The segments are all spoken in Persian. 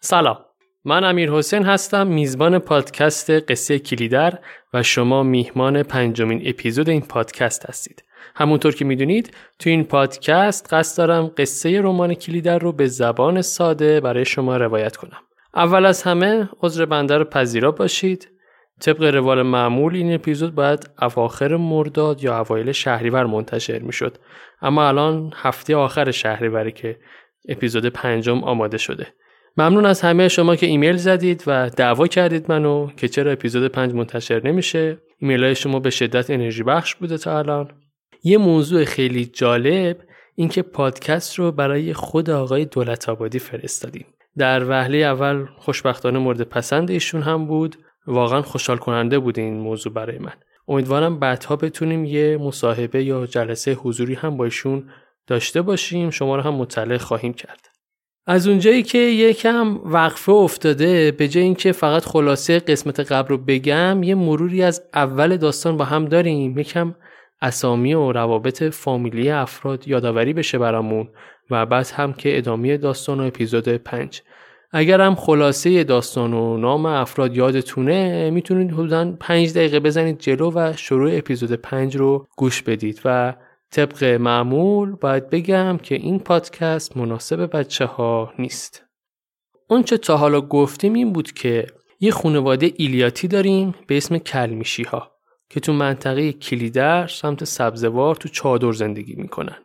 سلام. من امیر حسین هستم میزبان پادکست قصه کلیدر و شما میهمان پنجمین اپیزود این پادکست هستید. همونطور که می‌دونید تو این پادکست قصد دارم قصه رمان کلیدر رو به زبان ساده برای شما روایت کنم. اول از همه عذر بنده رو پذیرا باشید. طبق روال معمول این اپیزود باید اواخر مرداد یا اوایل شهریور منتشر می‌شد. اما الان هفته آخر شهریوره که اپیزود پنجم آماده شده. ممنون از همه شما که ایمیل زدید و دعوا کردید منو که چرا اپیزود پنج منتشر نمیشه. ایمیل های شما به شدت انرژی بخش بوده تا الان. یه موضوع خیلی جالب اینکه پادکست رو برای خود آقای دولت آبادی فرستادیم. در وهله اول خوشبختانه مورد پسند ایشون هم بود. واقعا خوشحال کننده بود این موضوع برای من. امیدوارم بعدها بتونیم یه مصاحبه یا جلسه حضوری هم با ایشون داشته باشیم. شما رو هم مطلع خواهیم کرد. از اونجایی که یکم وقفه افتاده به جای اینکه فقط خلاصه قسمت قبل رو بگم یه مروری از اول داستان با هم داریم. یکم اسامی و روابط فامیلی افراد یادآوری بشه برامون و بعد هم که ادامه داستان و اپیزود پنج. اگر هم خلاصه داستان و نام افراد یادتونه می‌تونید حدودا پنج دقیقه بزنید جلو و شروع اپیزود پنج رو گوش بدید و طبق معمول باید بگم که این پادکست مناسب بچه ها نیست. اونچه تا حالا گفتیم این بود که یه خانواده ایلیاتی داریم به اسم کلمیشی ها که تو منطقه کلیدر سمت سبزوار تو چادر زندگی می‌کنن.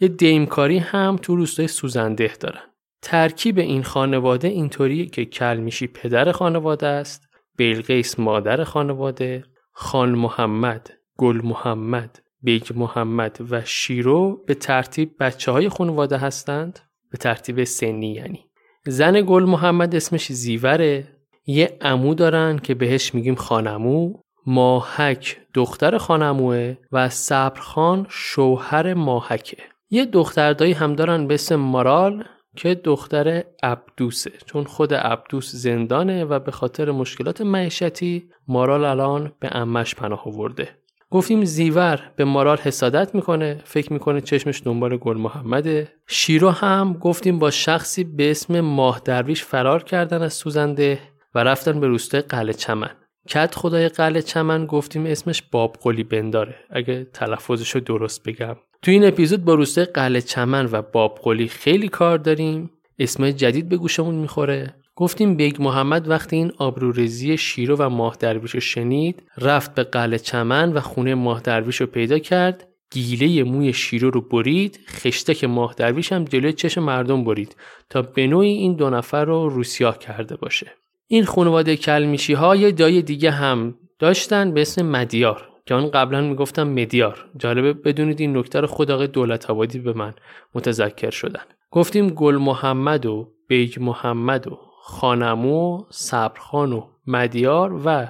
یه دیمکاری هم تو روستای سوزنده دارن. ترکیب این خانواده اینطوری که کلمیشی پدر خانواده است، بیلقیس مادر خانواده، خان محمد، گل محمد، بیگ محمد و شیرو به ترتیب بچه های خانواده هستند؟ به ترتیب سنی یعنی. زن گل محمد اسمش زیوره. یه عمو دارن که بهش میگیم خان‌عمو. ماهک دختر خان‌عموه و صبرخان شوهر ماهکه. یه دختردایی هم دارن به اسم مارال که دختر عبدوسه. چون خود عبدوس زندانه و به خاطر مشکلات معیشتی مارال الان به عمه‌ش پناه آورده. گفتیم زیور به مارال حسادت می‌کنه فکر می‌کنه چشمش دنبال گل محمده. شیرو هم گفتیم با شخصی به اسم ماه درویش فرار کردن از سوزنده و رفتن به روستای قلعه چمن. کدخدای قلعه چمن گفتیم اسمش باب قلی بنداره اگه تلفظش رو درست بگم. تو این اپیزود با روستای قلعه چمن و باب قلی خیلی کار داریم. اسم جدید به گوشمون می‌خوره. گفتیم بیگ محمد وقتی این آبروریزی شیرو و ماه درویش رو شنید رفت به قلعه چمن و خونه ماه درویش رو پیدا کرد گیله موی شیرو رو برید خشتک ماه درویش هم جلوی چشم مردم برید تا به نوعی این دو نفر رو روسیاه کرده باشه. این خانواده کلمیشی ها یه دایی دیگه هم داشتن به اسم مدیار که آن قبلا می‌گفتم مدیار. جالبه بدونید این نکته رو خود آقای دولت آبادی به من متذکر شدن. گفتیم گل محمد و بیگ محمد و خان‌عمو، صبرخان و مدیار و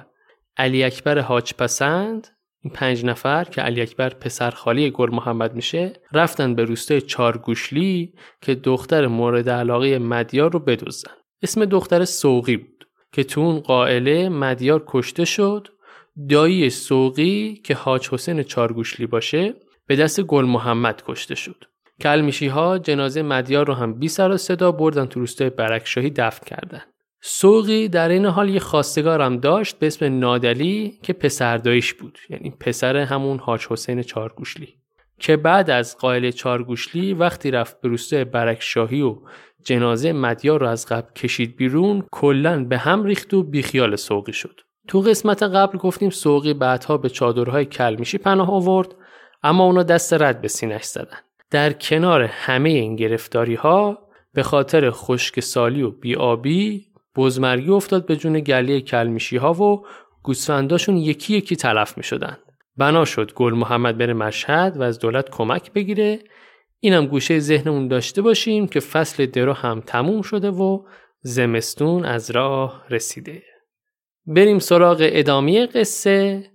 علی اکبر حاج پسند این پنج نفر که علی اکبر پسر خاله‌ی گل محمد میشه رفتن به روستای چارگوشلی که دختر مورد علاقه مدیار رو بدوزن اسم دختر سوقی بود که تو اون قائله مدیار کشته شد. دایی سوقی که حاج حسین چارگوشلی باشه به دست گل محمد کشته شد. کلمیشی ها جنازه مدیار رو هم بی سر و صدا بردن تو روستای برکشاهی دفن کردن. سوقی در این حال یه خواستگارم داشت به اسم نادلی که پسردایش بود یعنی پسر همون حاج حسین چارگوشلی. که بعد از قائل چارگوشلی وقتی رفت به روستای برکشاهی و جنازه مدیار رو از قبل کشید بیرون کلا به هم ریخت و بیخیال سوقی شد. تو قسمت قبل گفتیم سوقی بعدها به چادرهای کلمیشی پناه آورد اما اونا دست رد به سینش زدن. در کنار همه این گرفتاری ها به خاطر خشک سالی و بیابی بزمرگی افتاد به جون گلی کلمیشی ها و گوسفنداشون یکی یکی تلف می شدن. بنا شد گل محمد بره مشهد و از دولت کمک بگیره. اینم گوشه ذهنمون داشته باشیم که فصل درو هم تموم شده و زمستون از راه رسیده. بریم سراغ ادامه قصه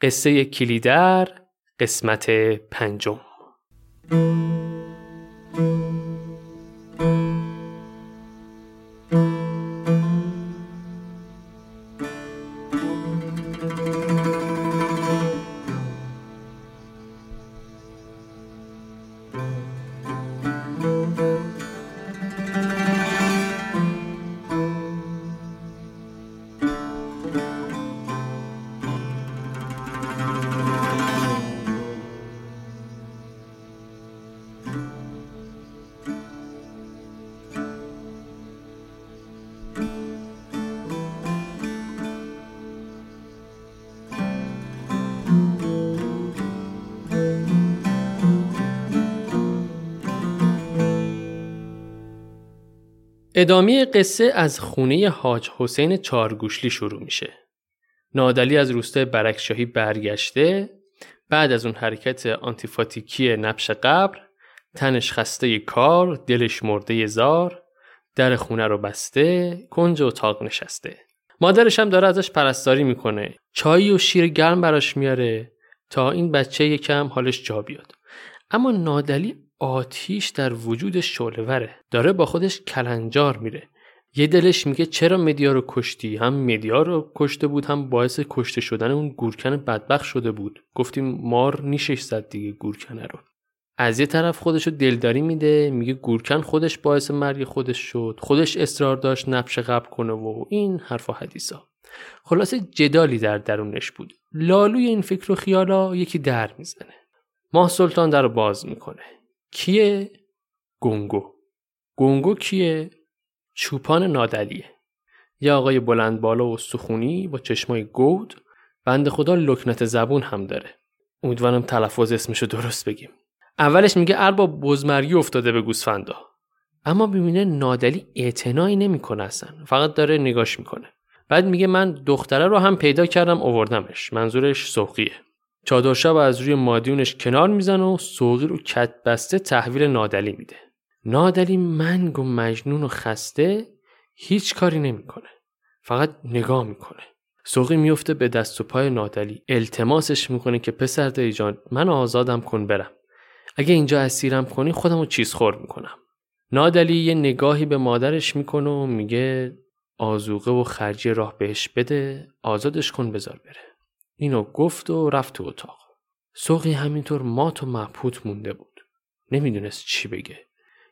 قصه کلیدر قسمت پنجم. Thank you. ادامه قصه از خونه حاج حسین چارگوشلی شروع میشه. نادلی از روستای برکشاهی برگشته بعد از اون حرکت آنتیفاتیکی نبش قبر تنش خسته کار دلش مرده زار در خونه رو بسته کنج اتاق نشسته. مادرش هم داره ازش پرستاری می‌کنه. چای و شیر گرم براش میاره تا این بچه یکم حالش جا بیاد. اما نادلی آتیش در وجود شعلهوره داره با خودش کلنجار میره. یه دلش میگه چرا مدیا رو کشتی؟ هم مدیا رو کشته بود هم باعث کشته شدن اون گورکن بدبخ شده بود. گفتیم مار نیشش زد دیگه گورکنه رو. از یه طرف خودش رو دلداری میده میگه گورکن خودش باعث مرگ خودش شد. خودش اصرار داشت نبش قبل کنه و این حرف و حدیثا. خلاصه جدالی در درونش بود. لالوی این فکر و خیالا یکی در می‌زنه. ماه سلطان در رو باز می‌کنه. کیه؟ گونگو. گونگو کیه؟ چوپان نادلیه. یه آقای بلند بالا و سخونی با چشمای گود بند خدا لکنت زبون هم داره. امیدوارم تلفظ اسمشو درست بگیم. اولش میگه اربا بزمرگی افتاده به گوسفندا. اما ببینه نادلی اعتنایی نمی‌کنه اصلا. فقط داره نگاش می‌کنه. بعد میگه من دختره رو هم پیدا کردم اووردمش منظورش سوقیه چادر شب از روی مادیونش کنار می‌زنه و سوقی رو کت بسته تحویل نادلی میده. نادلی منگ و مجنون و خسته هیچ کاری نمی‌کنه. فقط نگاه می‌کنه. سوقی میفته به دست و پای نادلی. التماسش می‌کنه که پسر دایی جان من آزادم کن برم. اگه اینجا اسیرم کنی خودم رو چیز خور می‌کنم. نادلی یه نگاهی به مادرش می‌کنه و میگه آزوقه و خرجی راه بهش بده آزادش کن بذار بره. اینو گفت و رفت تو اتاق. سوقی همینطور مات و مبهوت مونده بود. نمی‌دونست چی بگه.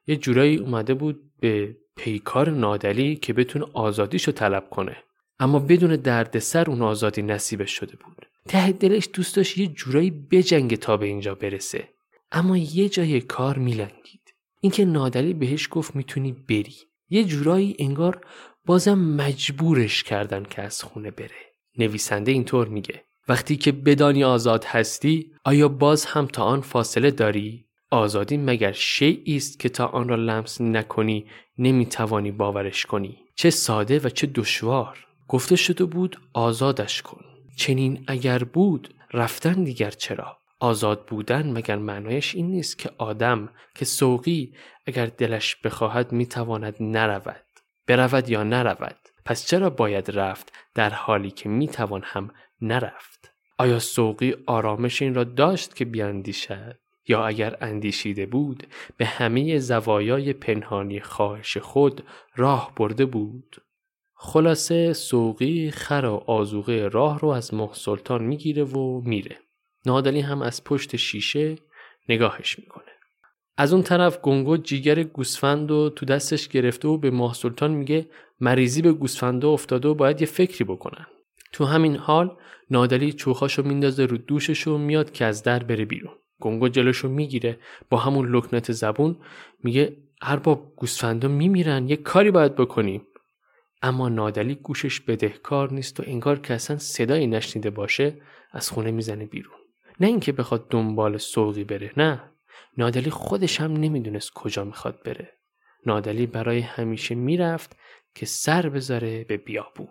یه جورایی اومده بود به پیکار نادلی که بتونه آزادیشو طلب کنه. اما بدون دردسر اون آزادی نصیبش شده بود. ته دلش دوست داشت یه جورایی بجنگه تا به اینجا برسه. اما یه جای کار میلنگید. اینکه نادلی بهش گفت می‌تونی بری. یه جورایی انگار بازم مجبورش کردن که از خونه بره. نویسنده اینطور میگه. وقتی که بدانی آزاد هستی آیا باز هم تا آن فاصله داری؟ آزادی مگر شیعی است که تا آن را لمس نکنی نمی‌توانی باورش کنی؟ چه ساده و چه دشوار! گفته شده بود آزادش کن. چنین اگر بود رفتن دیگر چرا؟ آزاد بودن مگر معنایش این نیست که آدم که سوقی اگر دلش بخواهد می‌تواند نرود؟ برود یا نرود؟ پس چرا باید رفت در حالی که می‌توان هم نرفت؟ آیا سوقی آرامش این را داشت که بیاندیشد؟ یا اگر اندیشیده بود به همه زوایای پنهانی خواهش خود راه برده بود؟ خلاصه سوقی خر و آزوغه راه رو از ماه سلطان می‌گیره و میره. نادلی هم از پشت شیشه نگاهش می‌کنه. از اون طرف گنگو جیگر گوسفند و تو دستش گرفته و به ماه سلطان میگه مریضی به گوسفنده افتاده و باید یه فکری بکنن. تو همین حال نادلی چوخاشو میندازه رو دوشش و میاد که از در بره بیرون. گنگو جلوشو می‌گیره با همون لکنت زبون میگه ارباب گوسفندا میمیرن یه کاری باید بکنیم. اما نادلی گوشش بدهکار نیست و انگار که اصلا صدایی نشنیده باشه از خونه می‌زنه بیرون. نه اینکه بخواد دنبال سوقی بره نه. نادلی خودش هم نمی‌دونست کجا می‌خواد بره. نادلی برای همیشه می‌رفت که سر بذاره به بیابون.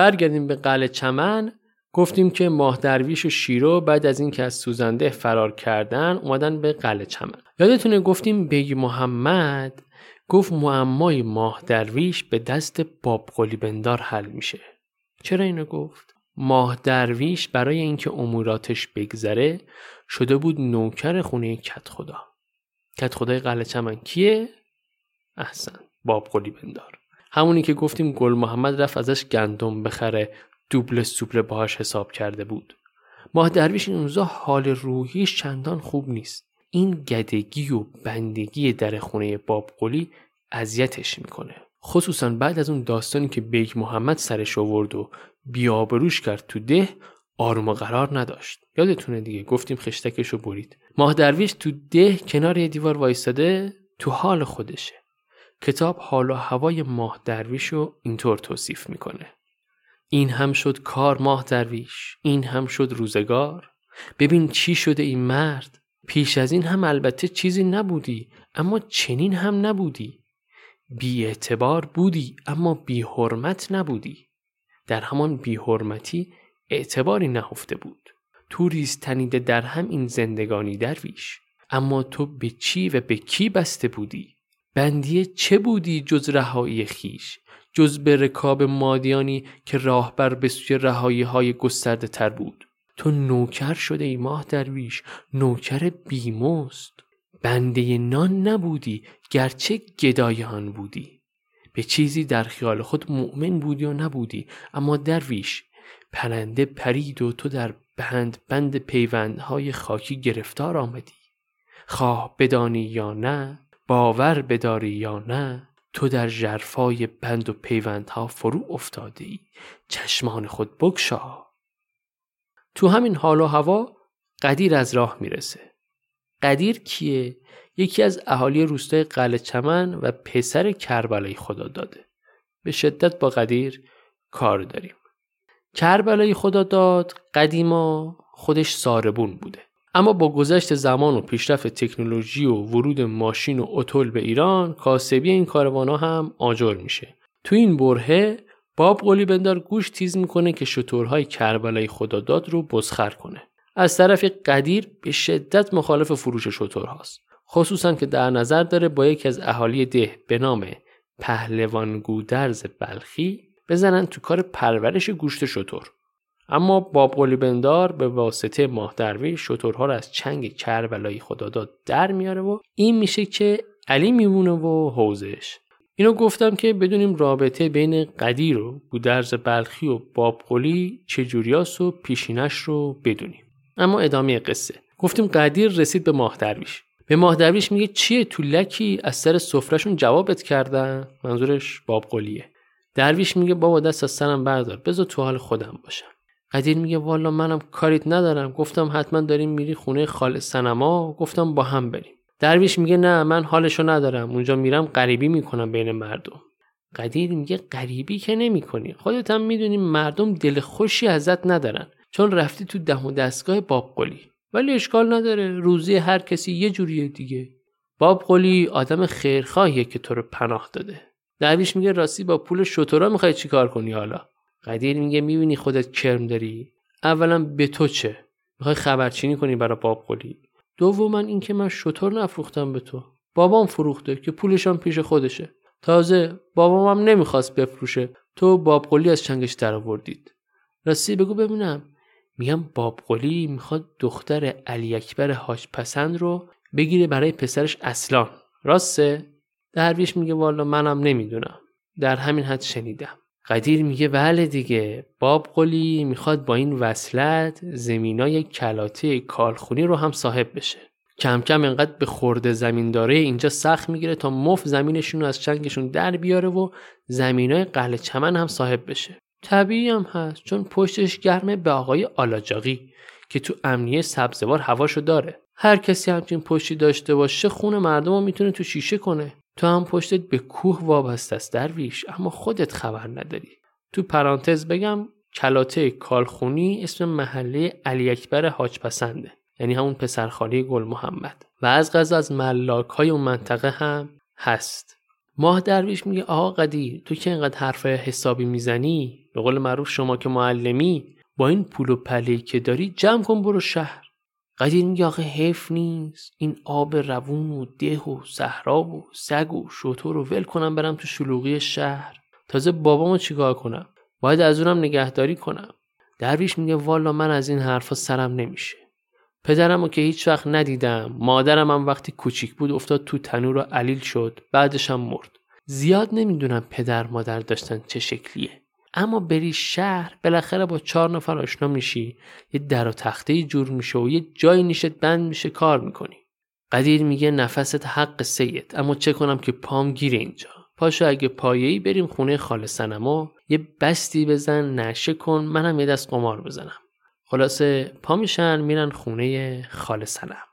برگردیم به قلعه چمن. گفتیم که ماه درویش و شیرو بعد از اینکه از سوزنده فرار کردن اومدن به قلعه چمن. یادتونه گفتیم بیگ محمد گفت معمای ماه درویش به دست باب بندار حل میشه. چرا اینو گفت؟ ماه درویش برای اینکه اموراتش بگذره شده بود نوکر خونه کت خدا کت خدای قلعه چمن کیه؟ احسن باب بندار همونی که گفتیم گل محمد رفت ازش گندم بخره دوبل سوبل باهاش حساب کرده بود. ماه درویش این روزا حال روحیش چندان خوب نیست. این گدگی و بندگی در خونه باب قلی اذیتش می‌کنه. خصوصا بعد از اون داستانی که بیگ محمد سرش آورد و بیابروش کرد تو ده آروم و قرار نداشت. یادتونه دیگه؟ گفتیم خشتکشو برید. ماه درویش تو ده کنار یه دیوار وایستاده تو حال خودشه. کتاب حال و هوای ماه درویش رو اینطور توصیف می‌کنه. این هم شد کار ماه درویش این هم شد روزگار. ببین چی شده این مرد؟ پیش از این هم البته چیزی نبودی اما چنین هم نبودی. بی اعتبار بودی اما بی حرمت نبودی. در همان بی حرمتی اعتباری نهفته بود. تو ریز تنیده در هم این زندگانی درویش اما تو به چی و به کی بسته بودی؟ بندیه چه بودی جز رهایی خیش؟ جز به رکاب مادیانی که راهبر به سوی رهایی های گسترده تر بود. تو نوکر شده ای ماه درویش نوکر بیمست. بنده نان نبودی گرچه گدای آن بودی. به چیزی در خیال خود مؤمن بودی و نبودی. اما درویش پرنده پرید و تو در بند بند پیوندهای خاکی گرفتار آمدی. خواه بدانی یا نه باور بداری یا نه تو در جرفای بند و پیوندها فرو افتاده ای چشمان خود بگشا. تو همین حال و هوا قدیر از راه می‌رسه. قدیر کیه؟ یکی از اهالی روستای قلعه چمن و پسر کربلای خدا داده. به شدت با قدیر کار داریم. کربلای خدا داد قدیما خودش ساربون بوده. اما با گذشت زمان و پیشرفت تکنولوژی و ورود ماشین و اتول به ایران کاسبی این کاروانا هم آجر میشه. تو این برهه باب قولی بندار گوش تیز می‌کنه که شطورهای کربلای خداداد رو بسخر کنه. از طرف قدیر به شدت مخالف فروش شطور هاست. خصوصا که در نظر داره با یکی از اهالی ده به نام پهلوان گودرز بلخی بزنن تو کار پرورش گوشت شطور اما باب قلی بندار به واسطه ماه درویش شطورها رو از چنگ کربلای خداداد در میاره و این میشه که علی میمونه و حوزش اینو گفتم که بدونیم رابطه بین قدیر و گودرز بلخی و باب قلی چجوریاس و پیشینش رو بدونیم. اما ادامه قصه. گفتیم قدیر رسید به ماه درویش. به ماه درویش میگه چیه تو لکی از سر سفرهشون جوابت کردن؟ منظورش باب قلیه درویش میگه بابا دست از سرم بردار بذار تو حال خودم باشم. قدیر میگه والا منم کاریت ندارم. گفتم حتما داریم میری خونه خال سنما. گفتم با هم بریم. درویش میگه نه من حالشو ندارم. اونجا میرم غریبی می‌کنم بین مردم. قدیر میگه غریبی که نمی‌کنی. خودت هم می‌دونی مردم دل خوشی ازت ندارن. چون رفتی تو ده و دستگاه باب قلی. ولی اشکال نداره. روزی هر کسی یه جوریه دیگه. باب قلی آدم خیرخواهیه که تو رو پناه داده. درویش میگه راستی با پول شطورا می‌خوای چیکار کنی حالا؟ قدیر میگه می‌بینی خودت کرم داری؟ اولا به تو چه؟ می‌خوای خبرچینی کنی برای باب قلی دوما اینکه من شطور نفروختم به تو. بابام فروخته که پولشان پیش خودشه. تازه بابام هم نمی‌خواست بفروشه. تو باب قلی از چنگش در آوردید. راستی بگو ببینم. میگم باب قلی می‌خواد دختر علی اکبر هاش پسند رو بگیره برای پسرش اصلان. راسته؟ درویش میگه والا منم نمی‌دونم. در همین حد شنیدم. قدیر میگه بله دیگه. باب قلی می‌خواد با این وصلت زمینای کلاته کالخونی رو هم صاحب بشه. کم کم انقدر به زمین داره اینجا سخت می‌گیره تا مف زمینشون رو از چنگشون در بیاره و زمینای قهل چمن هم صاحب بشه. طبیعی هم هست چون پشتش گرمه به آقای آلاجاقی که تو امنیه سبزوار هواشو داره. هر کسی همچین پشتی داشته باشه خون مردم رو می‌تونه تو شیشه کنه. تو هم پشتت به کوه وابسته است درویش اما خودت خبر نداری. تو پرانتز بگم کلاته کالخونی اسم محله علی اکبر حاج پسنده یعنی همون پسرخالی گل محمد. و از غذا از ملاک های اون منطقه هم هست. ماه درویش میگه آقا قدیر تو که اینقدر حرف حسابی می‌زنی؟ به قول معروف شما که معلمی با این پول و پلی که داری جمع کن برو شهر. قدیر میگه آخه حیف نیست. این آب روون و ده و صحرا و سگ و شطور رو ول کنم برم تو شلوغی شهر. تازه بابامو چیکار کنم؟ باید از اونم نگهداری کنم. درویش میگه والا من از این حرفا سرم نمیشه. پدرمو که هیچ وقت ندیدم. مادرم هم وقتی کوچیک بود افتاد تو تنور و علیل شد. بعدش هم مرد. زیاد نمی‌دونم پدر مادر داشتن چه شکلیه. اما بری شهر بالاخره با چهار نفر آشنا میشی. یه در و تخته جور میشه و یه جای نیشت بند میشه کار می‌کنی. قدیر میگه نفست حق سید اما چه کنم که پام گیره اینجا. پاشو اگه پایه‌ای بریم خونه خاله سنما یه بستی بزن نشه کن منم یه دست قمار بزنم. خلاصه پا میشن میرن خونه خاله سنم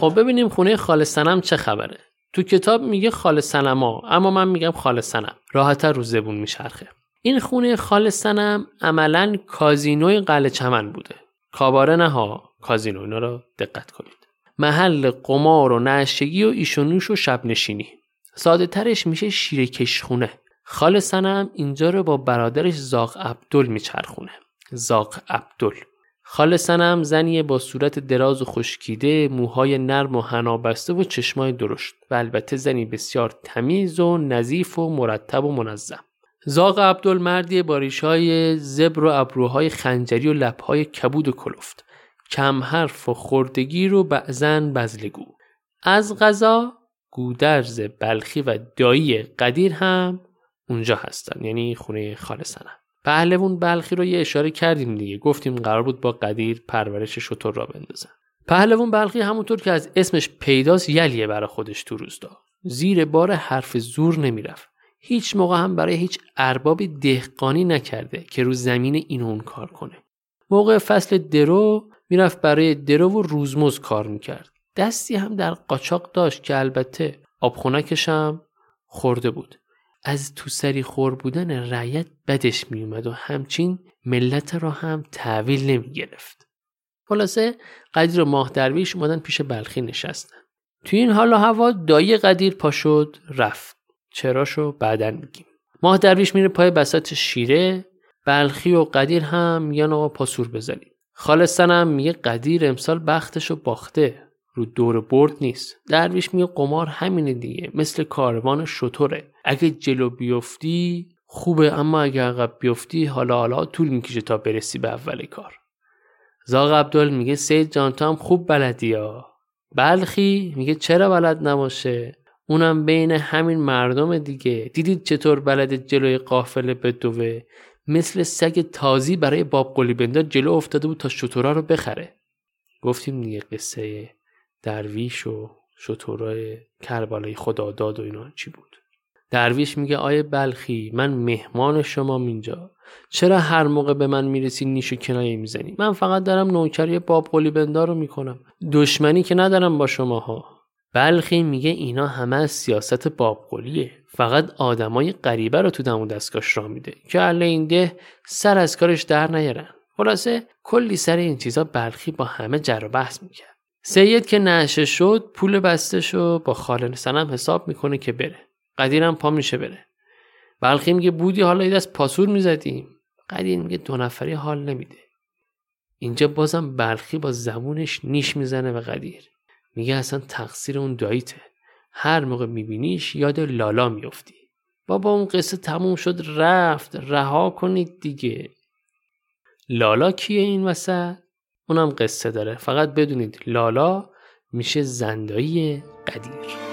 خب ببینیم خونه خال سنم چه خبره. تو کتاب میگه خال سنما اما من میگم خال سنم راحتتر رو زبون میچرخه. این خونه خال سنم عملا کازینوی قلعه چمن بوده. کاباره نه ها کازینو اینا رو دقت کنید. محل قمار و نشگی و ایشونوش و شب نشینی ساده ترش میشه شیرکش خونه خال سنم اینجا رو با برادرش زاق عبدل میچرخونه. زاق عبدل. خال سنم زنیه با صورت دراز و خشکیده موهای نرم و هنابسته و چشمای درشت و البته زنی بسیار تمیز و نظیف و مرتب و منظم. زاغ عبدال مردی با ریشهای زبر و ابروهای خنجری و لبهای کبود و کلفت. کم حرف و خردگیر و بعضن بزلگو. از غذا گودرز بلخی و دایی قدیر هم اونجا هستن یعنی خونه خال سنم پهلوون بلخی رو یه اشاره کردیم دیگه. گفتیم قرار بود با قدیر پرورش شطور را بندازن. پهلوون بلخی همونطور که از اسمش پیداست یلیه برای خودش تو روستا. زیر بار حرف زور نمی‌رفت. هیچ موقع هم برای هیچ اربابی دهقانی نکرده که رو زمین این اون کار کنه. موقع فصل درو می‌رفت برای درو و روزمز کار می‌کرد. دستی هم در قاچاق داشت که البته آبخونکش هم خورده بود. از تو سری خور بودن رعیت بدش میومد و همچین ملت را هم تحویل نمی گرفت. خلاصه قدیر و ماه درویش اومدن پیش بلخی نشستن. توی این حال و هوا دایی قدیر پا شد رفت. چراشو بعدا میگیم. ماه درویش میره پای بسات شیره بلخی و قدیر هم میگن آقا پاسور بزنید. خالصتنم میگه قدیر امسال بختشو باخته رو دور برد نیست. درویش میگه قمار همینه دیگه مثل کاروان شطوره. اگه جلو بیفتی خوبه اما اگه عقب بیفتی حالا حالا طول می‌کشه تا برسی به اول کار. زاغ عبدال میگه سید جان تو هم خوب بلدی ها. بلخی میگه چرا بلد نباشه؟ اونم بین همین مردم دیگه. دیدید چطور بلد جلوی قافله بدوه؟ مثل سگ تازی برای باب قلی بندار جلو افتاده بود تا شطورا رو بخره. گفتیم دیگه قصه درویش و شطورای کربلای خداداد و اینا چی بود؟ درویش میگه آیه بلخی من مهمان شما اینجا. چرا هر موقع به من می‌رسی نیش و کنایه می‌زنی؟ من فقط دارم نوکری باب قلی بندار رو می‌کنم. دشمنی که ندارم با شماها. بلخی میگه اینا همه از سیاست باب قلیه. فقط آدمای غریبه رو تو دم دستگاش را میده که اهل این ده سر از کارش در نیارن. خلاصه کلی سر این چیزا بلخی با همه جر و بحث می‌کرد. سید که نشه شد پول بستش رو با خالن سنم حساب می‌کنه که بره. قدیرم پا میشه بره. بلخی میگه بودی حالا یه دست پاسور می‌زدیم. قدیر میگه دو نفری حال نمیده. اینجا بازم بلخی با زبونش نیش می‌زنه و قدیر. میگه اصلا تقصیر اون داییته هر موقع میبینیش یاد لالا میفتی بابا اون قصه تموم شد رفت. رها کنید دیگه. لالا کیه این وسط؟ اونم قصه داره. فقط بدونید لالا میشه زندایی قدیر.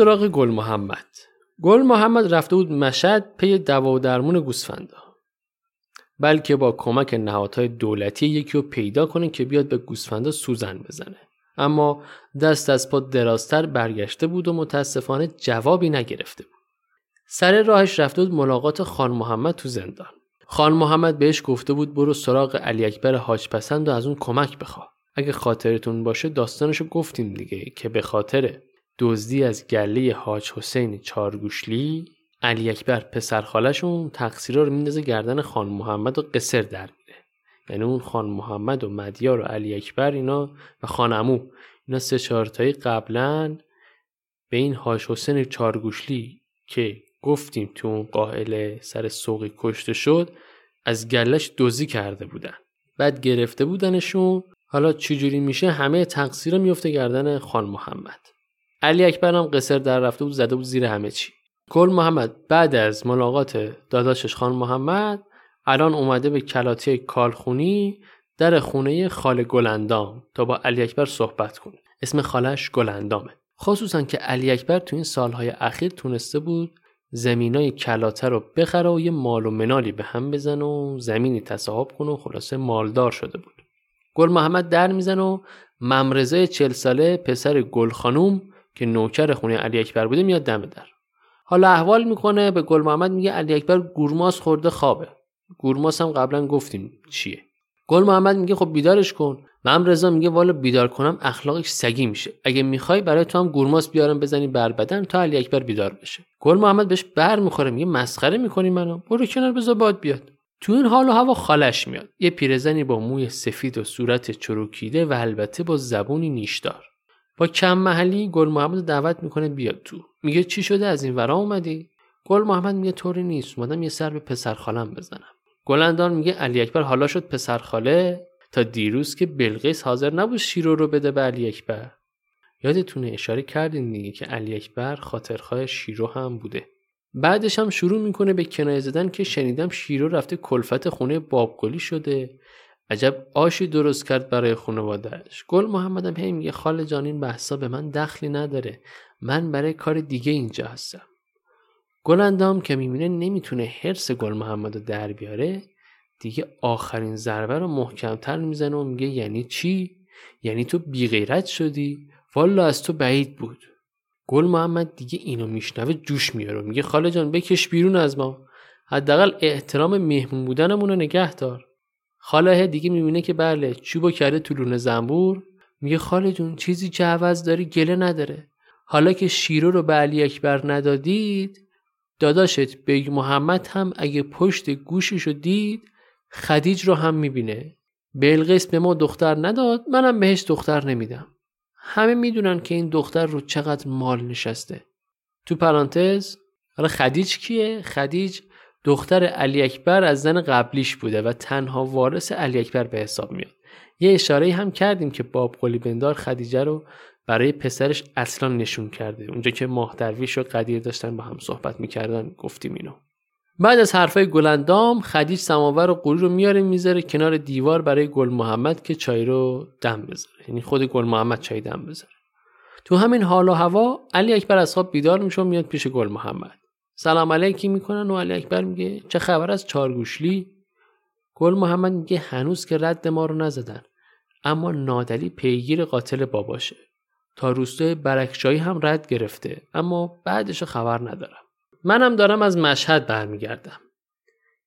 سراغ گل محمد. گل محمد رفته بود مشد پی دوا و درمون گوسفندا. بلکه با کمک نهادهای دولتی یکی رو پیدا کنه که بیاد به گوسفندا سوزن بزنه. اما دست از پا درازتر برگشته بود و متاسفانه جوابی نگرفته بود. سر راهش رفته بود ملاقات خان محمد تو زندان. خان محمد بهش گفته بود برو سراغ علی اکبر حاج پسند و از اون کمک بخوا. اگه خاطرتون باشه داستانشو گفتیم دیگه که به خاطر دزدی از گله حاج حسین چارگوشلی علی اکبر پسر خالشون تقصیرا رو میندازه گردن خان محمد و قصر در میره. یعنی اون خان محمد و مدیار و علی اکبر اینا و خان امو اینا سه چهارتایی قبلا به این حاج حسین چارگوشلی که گفتیم تو اون قائل سر سوقی کشته شد از گلش دوزی کرده بودن. بعد گرفته بودنشون حالا چجوری میشه؟ همه تقصیر میفته گردن خان محمد. علی اکبر هم قصر در رفته بود زده بود زیر همه چی. کل محمد بعد از ملاقات داداشش خان محمد الان اومده به کلاتی کالخونی در خونه خال گلندام تا با علی اکبر صحبت کنه. اسم خالش گلندامه. خصوصا که علی اکبر تو این سالهای اخیر تونسته بود زمینای کلاته رو بخره و یه مال و منالی به هم بزن و زمینی تصاحب کنه و خلاصه مالدار شده بود. گل محمد در میزن و ممرزه چل ساله پسر گل خانوم که نوکر خونه علی اکبر بوده میاد دم در. حالا احوال می‌کنه به گل محمد میگه علی اکبر گورماس خورده خوابه. گورماس هم قبلا گفتیم چیه. گل محمد میگه خب بیدارش کن. من رضا میگه والا بیدار کنم اخلاقش سگی میشه. اگه می‌خوای برای تو هم گورماس بیارم بزنی بر بدن تا علی اکبر بیدار بشه. گل محمد بهش بر می‌خوره میگه مسخره می‌کنی منو. برو کنار بذار باد بیاد. تو این حال و هوا خالش میاد. یه پیرزنی با موی سفید و صورت چروکیده و البته با زبونی نیشدار. با کم محلی گل محمد دعوت می‌کنه بیاد تو. میگه چی شده؟ از این ورا اومدی؟ گل محمد میگه طوری نیست. اومدم یه سر به پسر خالم بزنم. گلندان میگه علی اکبر حالا شد پسر خاله؟ تا دیروز که بلقیس حاضر نبود شیرو رو بده به علی اکبر. یادتونه اشاره کردین دیگه که علی اکبر خاطرخواه شیرو هم بوده. بعدش هم شروع می‌کنه به کنایه زدن که شنیدم شیرو رفته کلفت خونه بابگلی شده. عجب آشی درست کرد برای خانوادهش گل محمدم هی میگه خال جانین بحثا به من دخلی نداره. من برای کار دیگه اینجا هستم. گل اندام که می‌بینه نمی‌تونه حرس گل محمد رو در بیاره. دیگه آخرین ضربه رو محکمتر می‌زنه و میگه یعنی چی؟ یعنی تو بیغیرت شدی؟ والا از تو بعید بود. گل محمد دیگه اینو میشنوه جوش میاره. میگه خاله جان بکش بیرون از ما. حداقل احترام مهمون بودنمون رو نگه دار. خاله دیگه می‌بینه که بله چوبو کرده تو لونه زنبور. میگه خاله جون چیزی که عوض داری گله نداره. حالا که شیرو رو به علی اکبر ندادید داداشت بیگ محمد هم اگه پشت گوشش رو دید خدیج رو هم می‌بینه. بلقیس به ما دختر نداد منم بهش دختر نمیدم. همه می‌دونن که این دختر رو چقدر مال نشسته. تو پرانتز حالا خدیج کیه؟ خدیج دختر علی اکبر از زن قبلیش بوده و تنها وارث علی اکبر به حساب میاد. یه اشاره هم کردیم که باب قلی بندار خدیجه رو برای پسرش اصلا نشون کرده. اونجا که ماه درویش و قدیر داشتن با هم صحبت می‌کردن گفتیم اینو. بعد از حرفای گلندام خدیج سماور و قوری رو میاره می‌ذاره کنار دیوار برای گل محمد که چای رو دم بذاره. یعنی خود گل محمد چای دم بذاره. تو همین حال و هوا علی اکبر از خواب بیدار میشه و میاد پیش گل محمد. سلام علیکی می‌کنن و علی اکبر میگه چه خبر از چارگوشلی؟ گل محمد میگه هنوز که رد ما رو نزدن. اما نادلی پیگیر قاتل باباشه. تا روستای برکشایی هم رد گرفته. اما بعدش خبر ندارم. منم دارم از مشهد برمیگردم.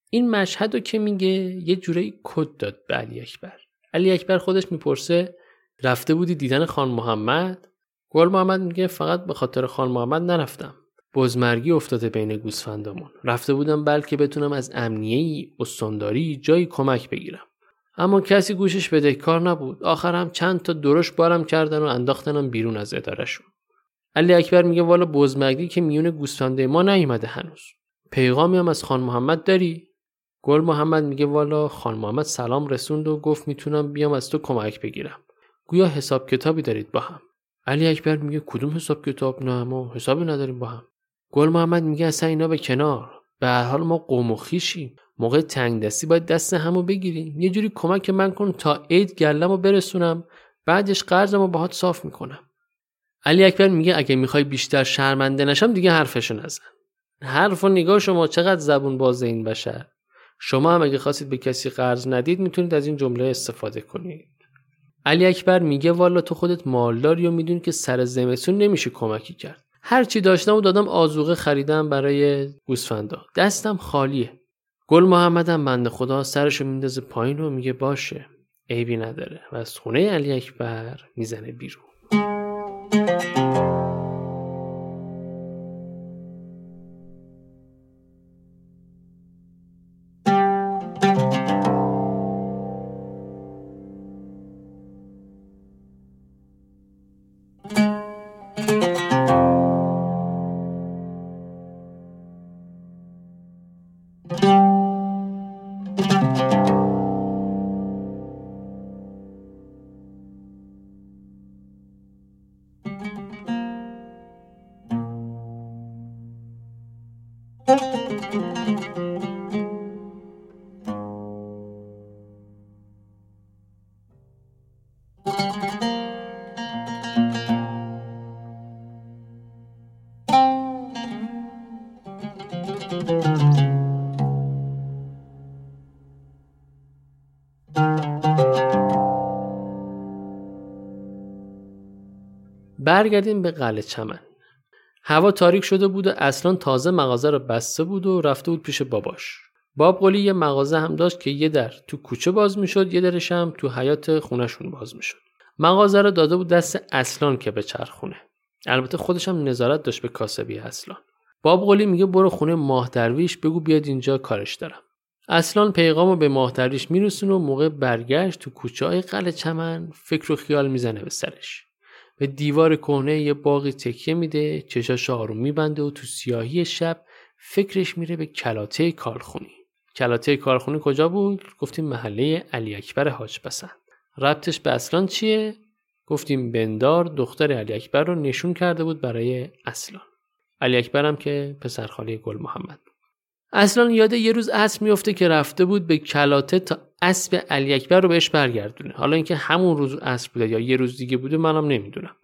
این مشهد رو که میگه یه جورایی کد داد به علی اکبر. علی اکبر خودش می‌پرسه رفته بودی دیدن خان محمد؟ گل محمد میگه فقط به خاطر خان محمد نرفتم. بزمرگی افتاده بین گوسفندامون. رفته بودم بلکه بتونم از امنیه استانداری جایی کمک بگیرم. اما کسی گوشش بده کار نبود. آخرم چند تا درش بارم کردن و انداختنم بیرون از ادارشون علی اکبر میگه والا بزمگی که میون گوسفنده ما نیومده هنوز. پیغامی هم از خان محمد داری؟ گل محمد میگه والا خان محمد سلام رسوند و گفت می‌تونم بیام از تو کمک بگیرم. گویا حساب کتابی دارید با هم. علی اکبر میگه کدوم حساب کتاب؟ نه ما حسابی نداریم با هم. گل محمد میگه اصلا اینا به کنار. به هر حال ما قوم و خیشیم. موقع تنگ دستی باید دست همو بگیریم. یه جوری کمک من کن تا عید گلم و برسونم. بعدش قرضمو باهات صاف می‌کنم. علی اکبر میگه اگه می‌خوای بیشتر شرمنده نشم دیگه حرفشو نزن. حرف و نگاه شما چقدر زبون باز این بشر. شما هم اگه خواستید به کسی قرض ندید می‌تونید از این جمله استفاده کنید. علی اکبر میگه والا تو خودت مالداری و می‌دونی که سر زمستون نمیشه کمکی کرد. هر چی داشتم و دادم آزوقه خریدم برای گوسفندا. دستم خالیه. گل محمدم بنده خدا سرشو میندازه پایین و میگه باشه عیبی نداره. و از خونه علی اکبر می‌زنه بیرون. برگردیم به قلعه چمن. هوا تاریک شده بود و اصلا تازه مغازه رو بسته بود و رفته بود پیش باباش. باب قلی یه مغازه هم داشت که یه در تو کوچه باز می‌شد یه درش هم تو حیات خونشون باز می‌شد. مغازه رو داده بود دست اصلان که به چرخونه البته خودش هم نظارت داشت به کاسبی اصلان. باب قلی میگه برو خونه ماه درویش بگو بیاد اینجا کارش دارم. اصلان پیغامو به ماه درویش میرسونه و موقع برگشت تو کوچه های قلعه چمن فکر و خیال می‌زنه به سرش. به دیوار کهنه یه باقی تکیه میده چشاش آروم میبنده و تو سیاهی شب فکرش میره به کلاته کارخونی. کلاته کارخونی کجا بود؟ گفتیم محله علی اکبر حاج بسند ربطش به اصلان چیه؟ گفتیم بندار دختر علی اکبر رو نشون کرده بود برای اصلان. علی اکبر هم که پسرخاله گل محمد اصلا یاد یه روز اسب میفته که رفته بود به کلاته تا اسب علی اکبر رو بهش برگردونه. حالا اینکه همون روز اسب بوده یا یه روز دیگه بوده منم نمی‌دونم.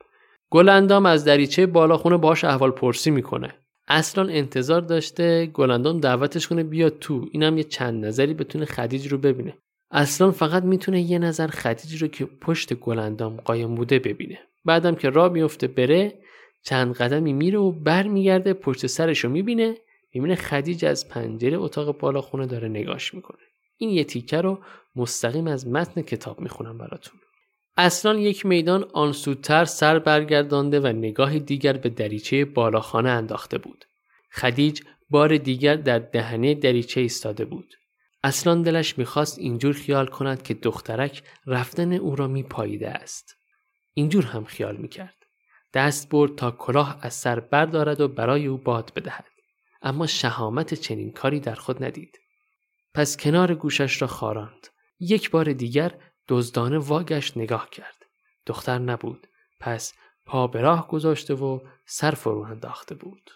گلندام از دریچه بالاخونه باش احوال پرسی می‌کنه. اصلا انتظار داشته گلندام دعوتش کنه بیا تو. اینم یه چند نظری بتونه خدیج رو ببینه. اصلا فقط می‌تونه یه نظر خدیج رو که پشت گلندام قایم بوده ببینه. بعدم که راه میفته بره چند قدمی میره و برمیگرده پشت سرش رو می‌بینه. می‌بینه خدیج از پنجره اتاق بالا خونه داره نگاش می‌کنه. این یه تیکه رو مستقیم از متن کتاب می‌خونم براتون. اصلا یک میدان آن سودتر سر برگردانده و نگاه دیگر به دریچه بالاخانه انداخته بود. خدیج بار دیگر در دهنه دریچه ایستاده بود. اصلا دلش می‌خواست اینجور خیال کند که دخترک رفتن او را میپاییده است. اینجور هم خیال می‌کرد. دست برد تا کلاه از سر بردارد و برای او باد بدهد. اما شهامت چنین کاری در خود ندید. پس کنار گوشش را خاراند. یک بار دیگر دزدانه واگش نگاه کرد. دختر نبود. پس پا به راه گذاشته و سر فرو انداخته بود.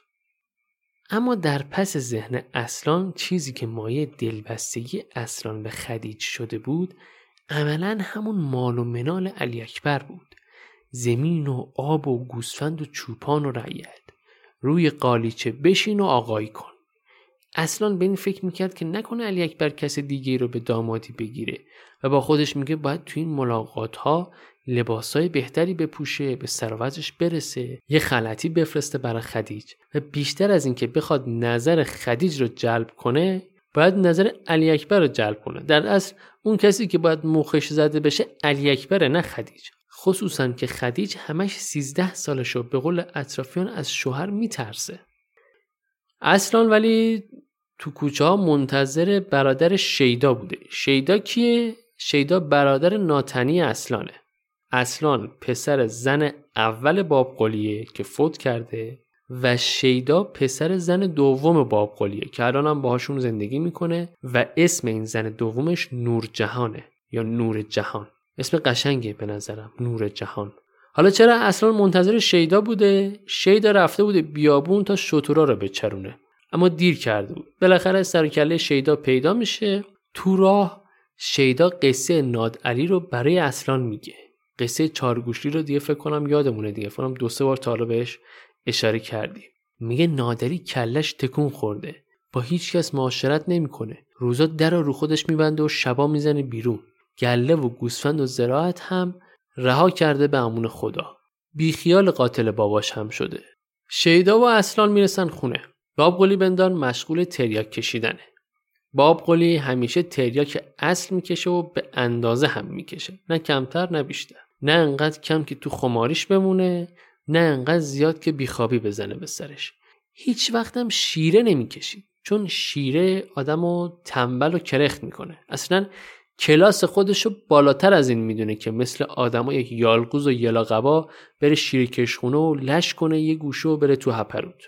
اما در پس ذهن اصلان چیزی که مایه دلبستگی اصلان به خدیج شده بود عملا همون مال و منال علی اکبر بود. زمین و آب و گوسفند و چوپان و رعیت. روی قالیچه بشین و آقایی کن. اصلا به این فکر می‌کرد که نکنه علی اکبر کس دیگه رو به دامادی بگیره و با خودش میگه باید تو این ملاقات ها لباسای بهتری بپوشه به سروزش برسه یه خلطی بفرسته برای خدیج و بیشتر از اینکه بخواد نظر خدیج رو جلب کنه باید نظر علی اکبر رو جلب کنه. در اصل اون کسی که باید موخش زده بشه علی اکبر نه خدیج. خصوصا که خدیج همش سیزده سالشو به قول اطرافیان از شوهر میترسه. اصلا ولی تو کوچه منتظر برادر شیدا بوده. شیدا کیه؟ شیدا برادر ناتنی اصلانه. اصلان پسر زن اول باب قلیه که فوت کرده و شیدا پسر زن دوم باب قلیه که الان هم باهاشون زندگی می‌کنه و اسم این زن دومش نور جهانه یا نور جهان اسم قشنگه به نظرم نور جهان. حالا چرا اصلا منتظر شیدا بوده؟ شیدا رفته بوده بیابون تا شطورا رو بچرونه. اما دیر کرده بود. بالاخره سرکله شیدا پیدا میشه. تو راه شیدا قصه ناد علی رو برای اصلان میگه. قصه چارگوشی رو دیگه فکر کنم یادمونه دیگه. فکر دو سه بار تا بهش اشاره کردیم میگه نادری کلش تکون خورده. با هیچ کس معاشرت نمی‌کنه. روزا در رو خودش میبنده و شبا می‌زنه بیرون. گله و گوسفند و زراعت هم رها کرده به امون خدا. بیخیال قاتل باباش هم شده. شیدا و اصلان می‌رسن خونه. باب قلی بندان مشغول تریاک کشیدنه. باب قلی همیشه تریاک اصل می‌کشه و به اندازه هم می‌کشه. نه کمتر نه بیشتر. نه انقدر کم که تو خماریش بمونه نه انقدر زیاد که بیخوابی بزنه به سرش. هیچ وقتم شیره نمی‌کشید چون شیره آدمو تنبل و کرخت می‌کنه. اصلا کلاس خودشو بالاتر از این می‌دونه که مثل آدما یک یالقوز و یلاقبا بره شیر کشخونه و لش کنه یه گوشه و بره تو هپروت.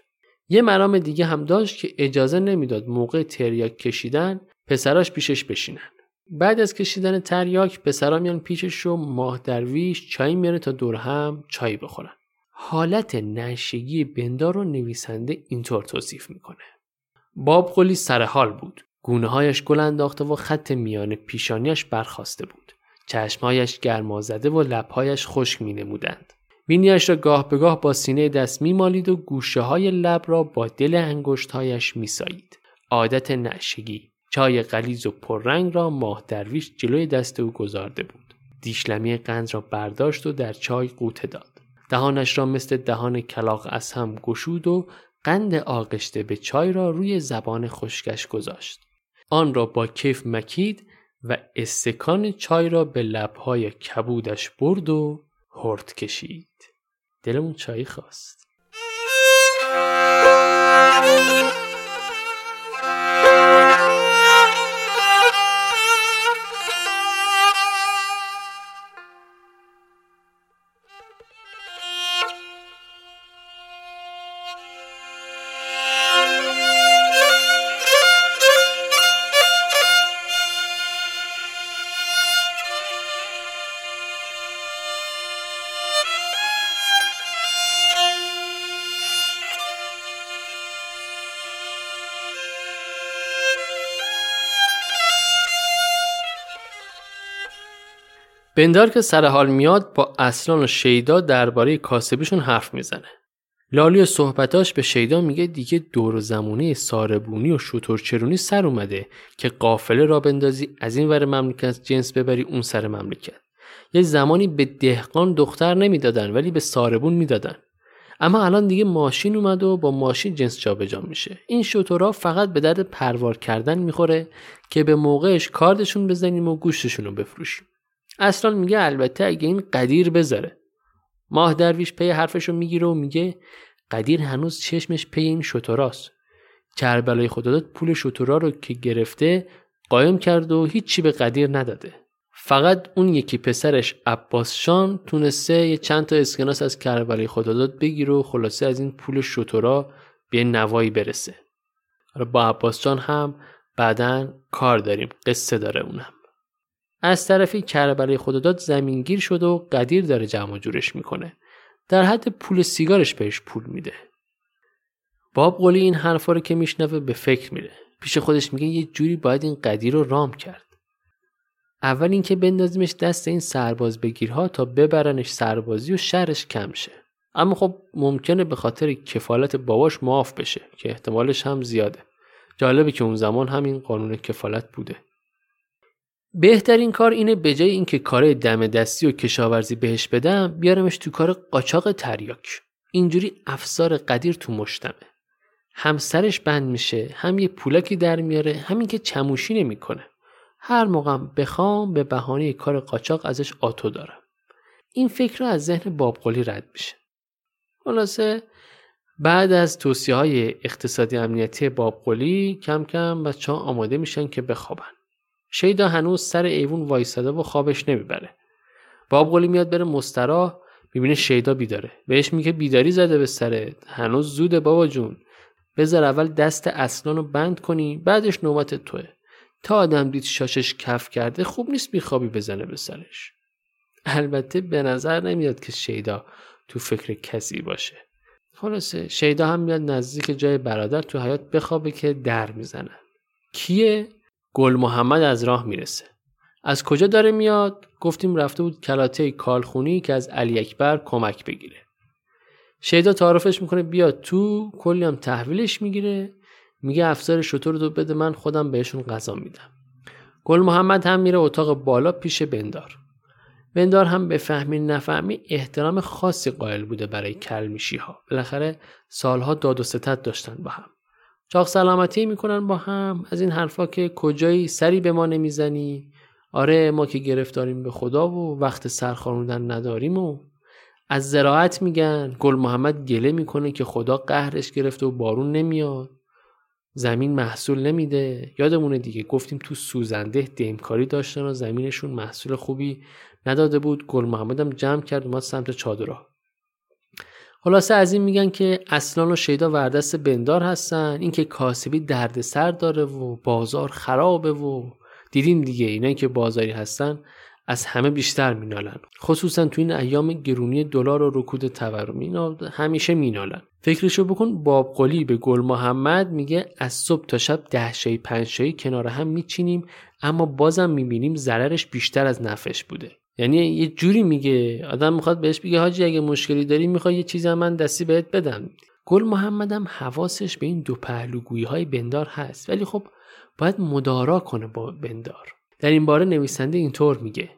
یه مرام دیگه هم داشت که اجازه نمی‌داد موقع تریاک کشیدن پسراش پیشش بشینن. بعد از کشیدن تریاک پسرا میان پیشش و ماه درویش چای میاره تا دور هم چای بخورن. حالت نشگی بندار رو نویسنده اینطور توصیف می‌کنه. باب قلی سر حال بود. گونه هایش گل انداخته و خط میان پیشانیش برخواسته بود چشمهایش گرما زده و لبهایش خشک می نمودند. بینیش را گاه به گاه با سینه دست می مالید و گوشه های لب را با دل انگشتهایش می سایید. عادت نشگی چای غلیز و پررنگ را ماه درویش جلوی دست او گذارده بود. دیشلمی قند را برداشت و در چای قوطه داد. دهانش را مثل دهان کلاق از هم گشود و قند آغشته به چای را روی زبان خشکش گذاشت. آن را با کیف مکید و استکان چای را به لبهای کبودش برد و هرد کشید. دلمون چای خواست. بندار که سر حال میاد با اصلان و شیدا درباره کاسبیشون حرف می‌زنه. لالی و صحبتاش به شیدا میگه دیگه دور و زمونه ساربونی و شطورچرونی سر اومده که قافله را بندازی از این ور مملکت جنس ببری اون سر مملکت. یه زمانی به دهقان دختر نمی‌دادن ولی به ساربون می‌دادن. اما الان دیگه ماشین اومد و با ماشین جنس جابجا میشه این شطورا فقط به درد پروار کردن می‌خوره که به موقعش کاردشون بزنیم و گوشتشون رو بفروشیم اصلا میگه البته اگه این قدیر بذاره. ماه درویش پی حرفشو می‌گیره و میگه قدیر هنوز چشمش پی این شطوراست کربلای خدا داد پول شطورا رو که گرفته قایم کرد و هیچی به قدیر نداده. فقط اون یکی پسرش عباس شان تونسته یه چند تا اسکناس از کربلای خداداد بگیره و خلاصه از این پول شطورا به نوایی برسه. با عباس جان هم بعدا کار داریم. قصه داره اونم. از طرفی کربلای خداداد زمینگیر شده و قدیر داره جمع جورش می‌کنه. در حد پول سیگارش بهش پول میده. باب قولی این حرفا رو که میشنوه به فکر میره. پیش خودش میگه یه جوری باید این قدیر رو رام کرد. اول اینکه بندازیمش دست این سرباز بگیرها تا ببرنش سربازی و شرش کم شه. اما خب ممکنه به خاطر کفالت باباش معاف بشه که احتمالش هم زیاده. جالبه که اون زمان همین قانون کفالت بوده. بهترین کار اینه به جای اینکه کار دم دستی و کشاورزی بهش بدم بیارمش تو کار قاچاق تریاک. اینجوری افسار قدیر تو مشتمه. هم سرش بند میشه هم یه پولکی در میاره همین که چموشی نمی‌کنه. هر موقعم بخوام به بهانه کار قاچاق ازش آتو دارم. این فکر رو از ذهن بابقلی رد میشه. خلاصه بعد از توصیه های اقتصادی امنیتی بابقلی کم کم بچه ها آماده میشن که بخوابن. شیدا هنوز سر ایوون وایساده و خوابش نمی‌بره. باب قلی میاد بره مستراح می‌بینه شیدا بیداره. بهش میگه بیداری زده به سرت. هنوز زوده بابا جون. بذار اول دست اصلان بند کنی بعدش نوبت توه. تا آدم دید شاشش کف کرده خوب نیست بیخوابی بزنه به سرش. البته به نظر نمیاد که شیدا تو فکر کسی باشه. خلاصه شیدا هم میاد نزدیک جای برادر تو حیات بخوابه که در می‌زنن کیه؟ گل محمد از راه می‌رسه. از کجا داره میاد؟ گفتیم رفته بود کلاته کالخونی که از علی اکبر کمک بگیره. شیدا تعارفش می‌کنه بیاد تو. کلی هم تحویلش می‌گیره. میگه افسر شطور رو بده من خودم بهشون غذا میدم. گل محمد هم میره اتاق بالا پیش بندار. بندار هم به فهمی نفهمی احترام خاصی قائل بوده برای کلمیشی ها بالاخره سالها داد و ستت داشتن با هم. چاق سلامتی می‌کنن با هم. از این حرفا که کجایی سری به ما نمی‌زنی. آره ما که گرفتاریم به خدا و وقت سرخاروندن نداریم و از زراعت میگن. گل محمد گله می‌کنه که خدا قهرش گرفته و بارون نمیاد. زمین محصول نمیده. یادمونه دیگه گفتیم تو سوزنده دیمکاری داشتن و زمینشون محصول خوبی نداده بود. گل محمدم جمع کرد اومد سمت چادرها. خلاصه از این میگن که اصلان و شیدا وردست بندار هستن. اینکه کاسبی دردسر داره و بازار خرابه و دیدیم دیگه اینایی که بازاری هستن از همه بیشتر مینالن. خصوصا تو این ایام گرونی دلار و رکود تورم اینا همیشه مینالن. فکرشو بکن باب قلی به گل محمد میگه از صبح تا شب ده شی پنج شی کنار هم میچینیم اما بازم می‌بینیم ضررش بیشتر از نفش بوده. یعنی یه جوری میگه. آدم می‌خواد بهش بگه حاجی اگه مشکلی داری می‌خوای یه چیزی من دستی بهت بدم. گل محمدم حواسش به این دو پهلوگویی های بندار هست. ولی خب باید مدارا کنه با بندار. در این باره نویسنده اینطور میگه.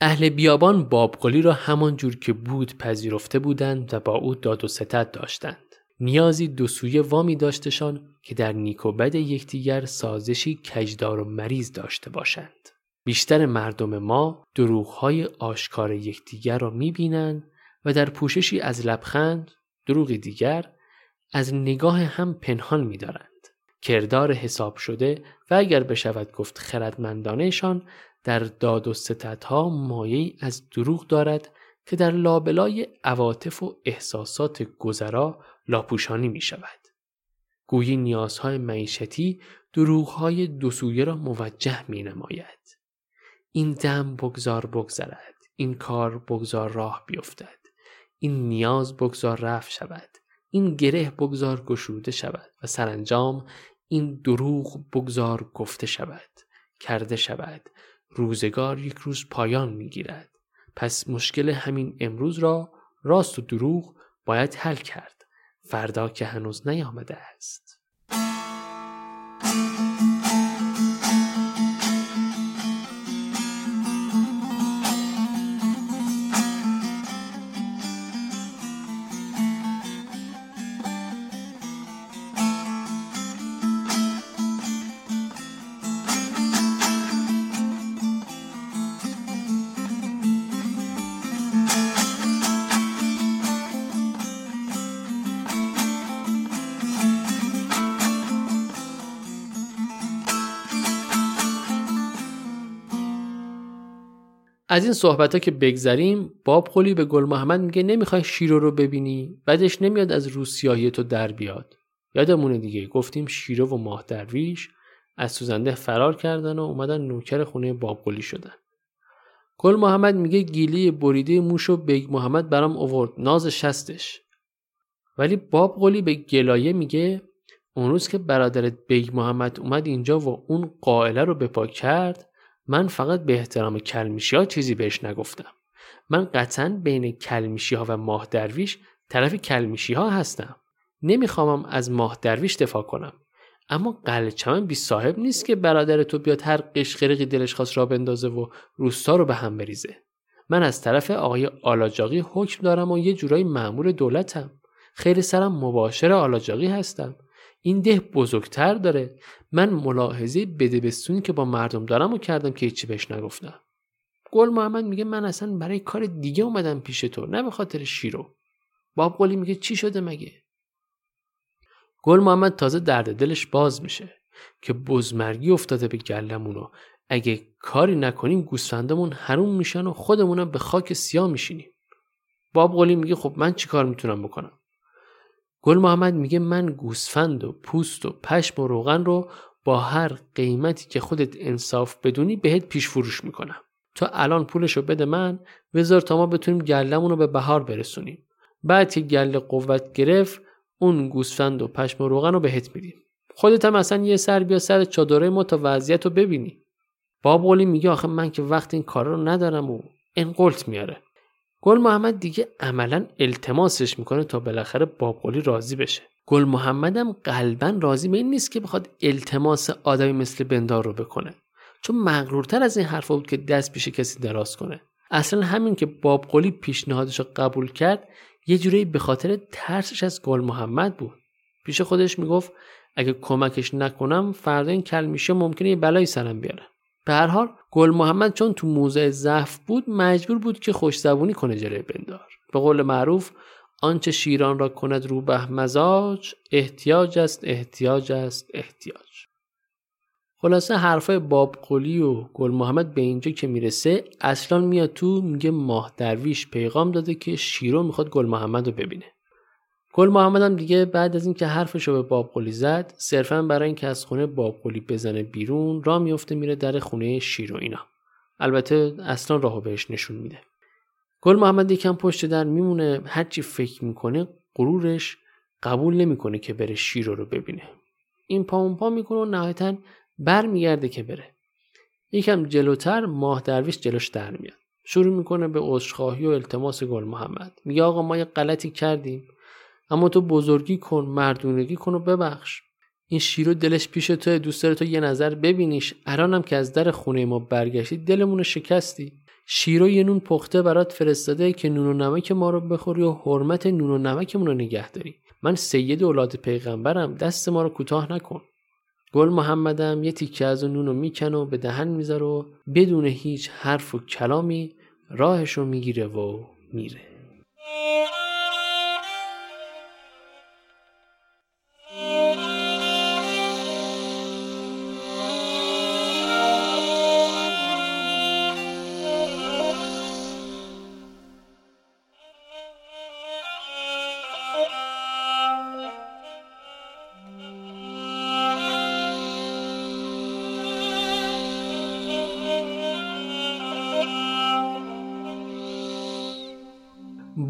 اهل بیابان بابقلی را همان جور که بود پذیرفته بودند و با او داد و ستد داشتند. نیازی دو سویه وامی داشتشان که در نیک و بد یکدیگر سازشی کجدار و مریض داشته باشند. بیشتر مردم ما دروغهای آشکار یکدیگر را می‌بینند و در پوششی از لبخند دروغی دیگر از نگاه هم پنهان میدارند کردار حساب شده و اگر بشود گفت خردمندانهشان در داد و ستدها مایه از دروغ دارد که در لابلای عواطف و احساسات گذرا لاپوشانی می شود. گویی نیازهای معیشتی دروغهای دو را موجه می نماید. این دم بگذار بگذرد. این کار بگذار راه بیفتد. این نیاز بگذار رفت شود. این گره بگذار گشوده شود و سرانجام این دروغ بگذار گفته شود کرده شود روزگار یک روز پایان می گیرد پس مشکل همین امروز را راست و دروغ باید حل کرد فردا که هنوز نیامده است از این صحبت ها که بگذریم باب قلی به گل محمد میگه نمی‌خوای شیرو رو ببینی بدش نمیاد از روسیاهی تو در بیاد. یادمونه دیگه گفتیم شیرو و ماه درویش از سوزنده فرار کردن و اومدن نوکر خونه باب قلی شدن. گل محمد میگه گیلی بریده موشو بیگ محمد برام اوورد ناز شستش. ولی باب قلی به گلایه میگه اون روز که برادرت بیگ محمد اومد اینجا و اون غائله رو بپا کرد من فقط به احترام کلمیشی ها چیزی بهش نگفتم. من قطعا بین کلمیشی ها و ماه درویش طرف کلمیشی ها هستم. نمیخوامم از ماه درویش دفاع کنم. اما قلچمن بی صاحب نیست که برادر تو بیاد هر قشقرقی دلش خواست را بندازه و روستا رو به هم بریزه. من از طرف آقای آلاجاقی حکم دارم و یه جورایی معمول دولتم. خیلی سرم مباشر آلاجاقی هستم. این ده بزرگتر داره. من ملاحظه بستونی که با مردم دارم و کردم که هیچی بهش نگفتم. گل محمد میگه من اصلا برای کار دیگه اومدم پیش تو نه به خاطر شیرو. باب میگه چی شده مگه؟ گل محمد تازه درد دلش باز میشه که بزمرگی افتاده به گلمون و اگه کاری نکنیم گوسفندمون حروم میشن و خودمونم به خاک سیاه میشینیم. باب قلی میگه خب من چی کار می‌تونم بکنم؟ گل محمد میگه من گوسفند و پوست و پشم و روغن رو با هر قیمتی که خودت انصاف بدونی بهت پیش فروش می‌کنم. تو الان پولشو بده من بذار تا ما بتونیم گلمون رو به بهار برسونیم. بعد که گله قوت گرفت اون گوسفند و پشم و روغن رو بهت میدیم. خودت هم اصلا یه سر بیا سر چادره ما تا وضعیت رو ببینی. باب قلی میگه آخه من که وقت این کارا رو ندارم و این قلت میاره. گل محمد دیگه عملا التماسش می‌کنه تا بالاخره باب قلی راضی بشه. گل محمدم قلبا راضی به این نیست که بخواد التماس آدمی مثل بندار رو بکنه. چون مغرورتر از این حرفا بود که دست پیش کسی دراز کنه. اصلا همین که باب قلی پیشنهادش رو قبول کرد یه جوری به خاطر ترسش از گل محمد بود. پیش خودش می‌گفت اگه کمکش نکنم فردا این کلمیشه ممکنه یه بلایی سرم بیاره. به هر حال گل محمد چون تو موضع ضعف بود مجبور بود که خوش زبونی کنه جلوی بندار. به قول معروف آنچه شیران را کند روبه مزاج احتیاج است احتیاج است احتیاج. خلاصه حرفای باب قلی و گل محمد به اینجا که می‌رسه اصلا میاد تو میگه ماه درویش پیغام داده که شیرو می‌خواد گل محمد رو ببینه. گل محمد هم دیگه بعد از اینکه حرفش رو به باب قلی زد صرفا برای اینکه از خونه باب قلی بزنه بیرون را میفته میره در خونه شیرو اینا. البته اصلا راهو بهش نشون میده. گل محمد یکم پشت در میمونه هرچی فکر می‌کنه غرورش قبول نمی‌کنه که بره شیرو رو ببینه. این پا اون پا می‌کنه و نهایتا برمیگرده که بره. یکم جلوتر ماه درویش جلوش در میاد. شروع می‌کنه به عذرخواهی و التماس گل محمد. میگه آقا ما یه غلطی کردیم. اما تو بزرگی کن مردونگی کن و ببخش. این شیرو دلش پیش تو دوست داره تو یه نظر ببینیش. الانم که از در خونه ما برگشتی دلمون شکستی. شیرو یه نون پخته برات فرستاده که نون و نمک ما رو بخوری و حرمت نون و نمکمون رو نگه داری. من سید اولاد پیغمبرم دست ما رو کوتاه نکن. گل محمدم یه تیکه از اون نونو می‌کنه و به دهن می‌ذاره و بدون هیچ حرف و کلامی راهشو می‌گیره و میره.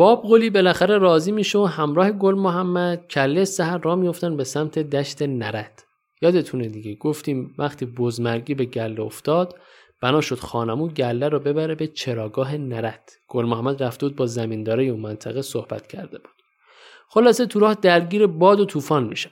باب قلی بالاخره راضی میشه و همراه گل محمد کله سهر را میفتن به سمت دشت نرد. یادتونه دیگه گفتیم وقتی بزمرگی به گله افتاد بنا شد خانمو گله رو ببره به چراگاه نرد. گل محمد رفته بود با زمینداره اون منطقه صحبت کرده بود. خلاصه تو راه درگیر باد و طوفان میشن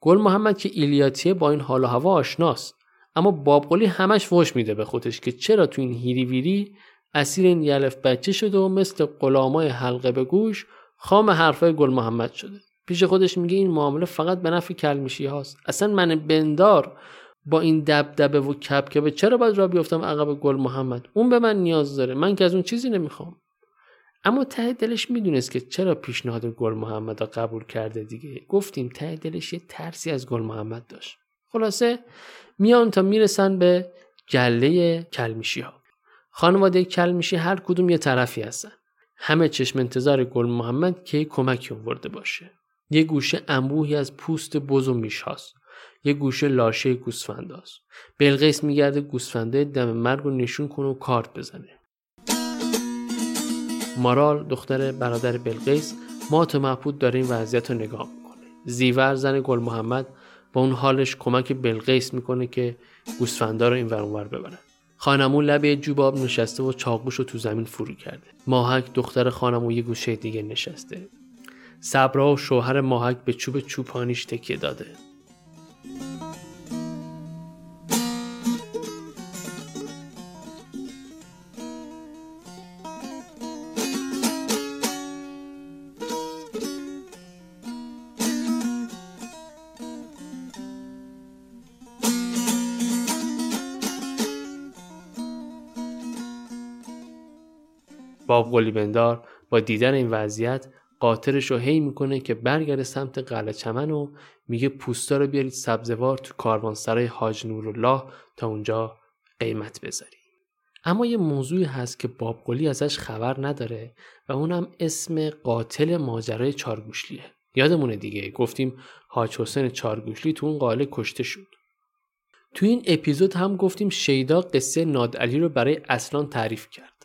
گل محمد که ایلیاتیه با این حال و هوا آشناست. اما باب قلی همش فوش میده به خودش که چرا تو این هیری ویری اسیر این یلف بچه شده و مثل غلامای حلقه به گوش خام حرفای گل محمد شده. پیش خودش میگه این معامله فقط به نفع کلمیشی هاست. اصلا من بندار با این دبدبه و کبکبه چرا باید را بیفتم عقب گل محمد؟ اون به من نیاز داره. من که از اون چیزی نمی‌خوام. اما ته دلش می‌دونست که چرا پیشنهاد گل محمد را قبول کرده دیگه. گفتیم ته دلش یه ترسی از گل محمد داشت. خلاصه میان تا می‌رسن به گله کلمیشی ها خانواده کلمیشی هر کدوم یه طرفی هستن. همه چشم انتظار گل محمد که کمکی آورده باشه. یه گوشه انبوهی از پوست بز و میش هاست. یه گوشه لاشه گوسفند هاست. بلقیس میگرده گوسفنده دم مرگ رو نشون کنه و کارت بزنه. مارال دختر برادر بلقیس مات محبود داره این وضعیت رو نگاه می‌کنه. زیور زن گل محمد با اون حالش کمک بلقیس می‌کنه که گوسفندا رو این ور ببرن. خانمون لبه جوباب نشسته و چاقوش رو تو زمین فرو کرده. ماهک دختر خانمون یه گوشه دیگه نشسته. صبرا و شوهر ماهک به چوب چوپانیش تکیه داده. باب قلی بندار با دیدن این وضعیت قاطرش رو هی می‌کنه که برگرده سمت قلعه چمن و میگه پوستا رو بیارید سبزوار تو کاروانسرای حاج نورالله تا اونجا قیمت بذاری اما یه موضوعی هست که باب قلی ازش خبر نداره و اونم اسم قاتل ماجرای چارگوشلیه. یادمونه دیگه گفتیم حاج حسین چارگوشلی تو اون قاله کشته شد. تو این اپیزود هم گفتیم شیدا قصه نادعلی رو برای اصلان تعریف کرد.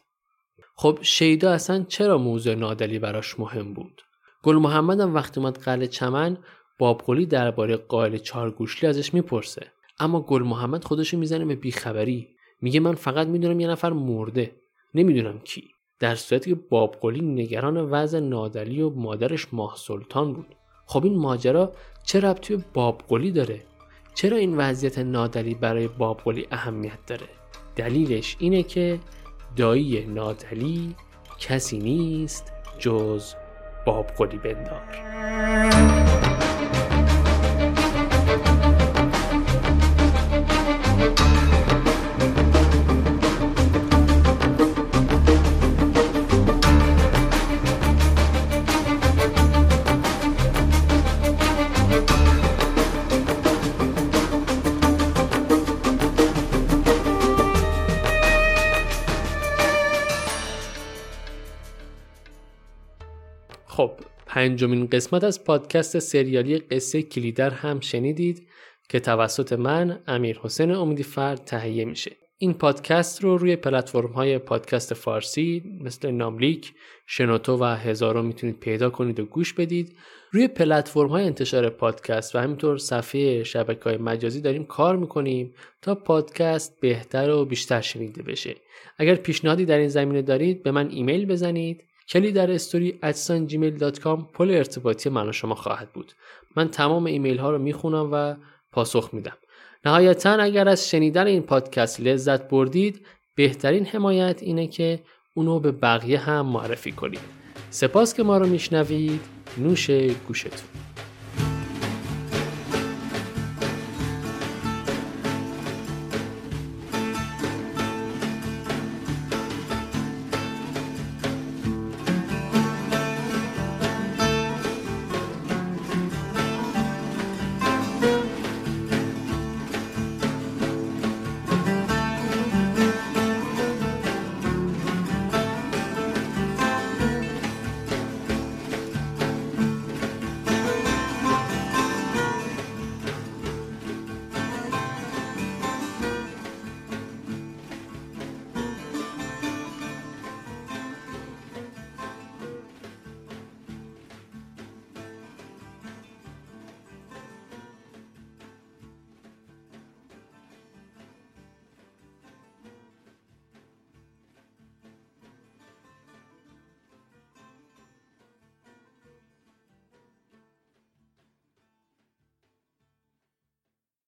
خب شیدا اصلا چرا موضوع نادلی براش مهم بود؟ گل محمد هم وقتی اومد قلعه چمن بابقلی درباره قائل چارگوشلی ازش می‌پرسه. اما گل محمد خودشو می‌زنه به بیخبری. میگه من فقط می‌دونم یه نفر مرده. نمی‌دونم کی. در صورتی که بابقلی نگران وضع نادلی و مادرش ماه سلطان بود. خب این ماجرا چه ربطی به بابقلی داره؟ چرا این وضعیت نادلی برای بابقلی اهمیت داره؟ دلیلش اینه که دایی نادلی کسی نیست جز بابقلی بندار. پنجمین قسمت از پادکست سریالی قصه کلیدر هم شنیدید که توسط من امیر حسین امیدی تهیه میشه این پادکست رو روی پلتفرم های پادکست فارسی مثل ناملیک، شنوتو و هزارو می‌تونید پیدا کنید و گوش بدید. روی پلتفرم های انتشار پادکست و همینطور صفحه شبکه های مجازی داریم کار می‌کنیم تا پادکست بهتر و بیشتر شنیده بشه. اگر پیشنهادی در این زمینه دارید به من ایمیل بزنید کلیدر story at sign Gmail dot com پل ارتباطی من و شما خواهد بود. من تمام ایمیل ها رو می‌خونم و پاسخ میدم. نهایتا اگر از شنیدن این پادکست لذت بردید بهترین حمایت اینه که اونو به بقیه هم معرفی کنید. سپاس که ما رو میشنوید. نوش گوشتون.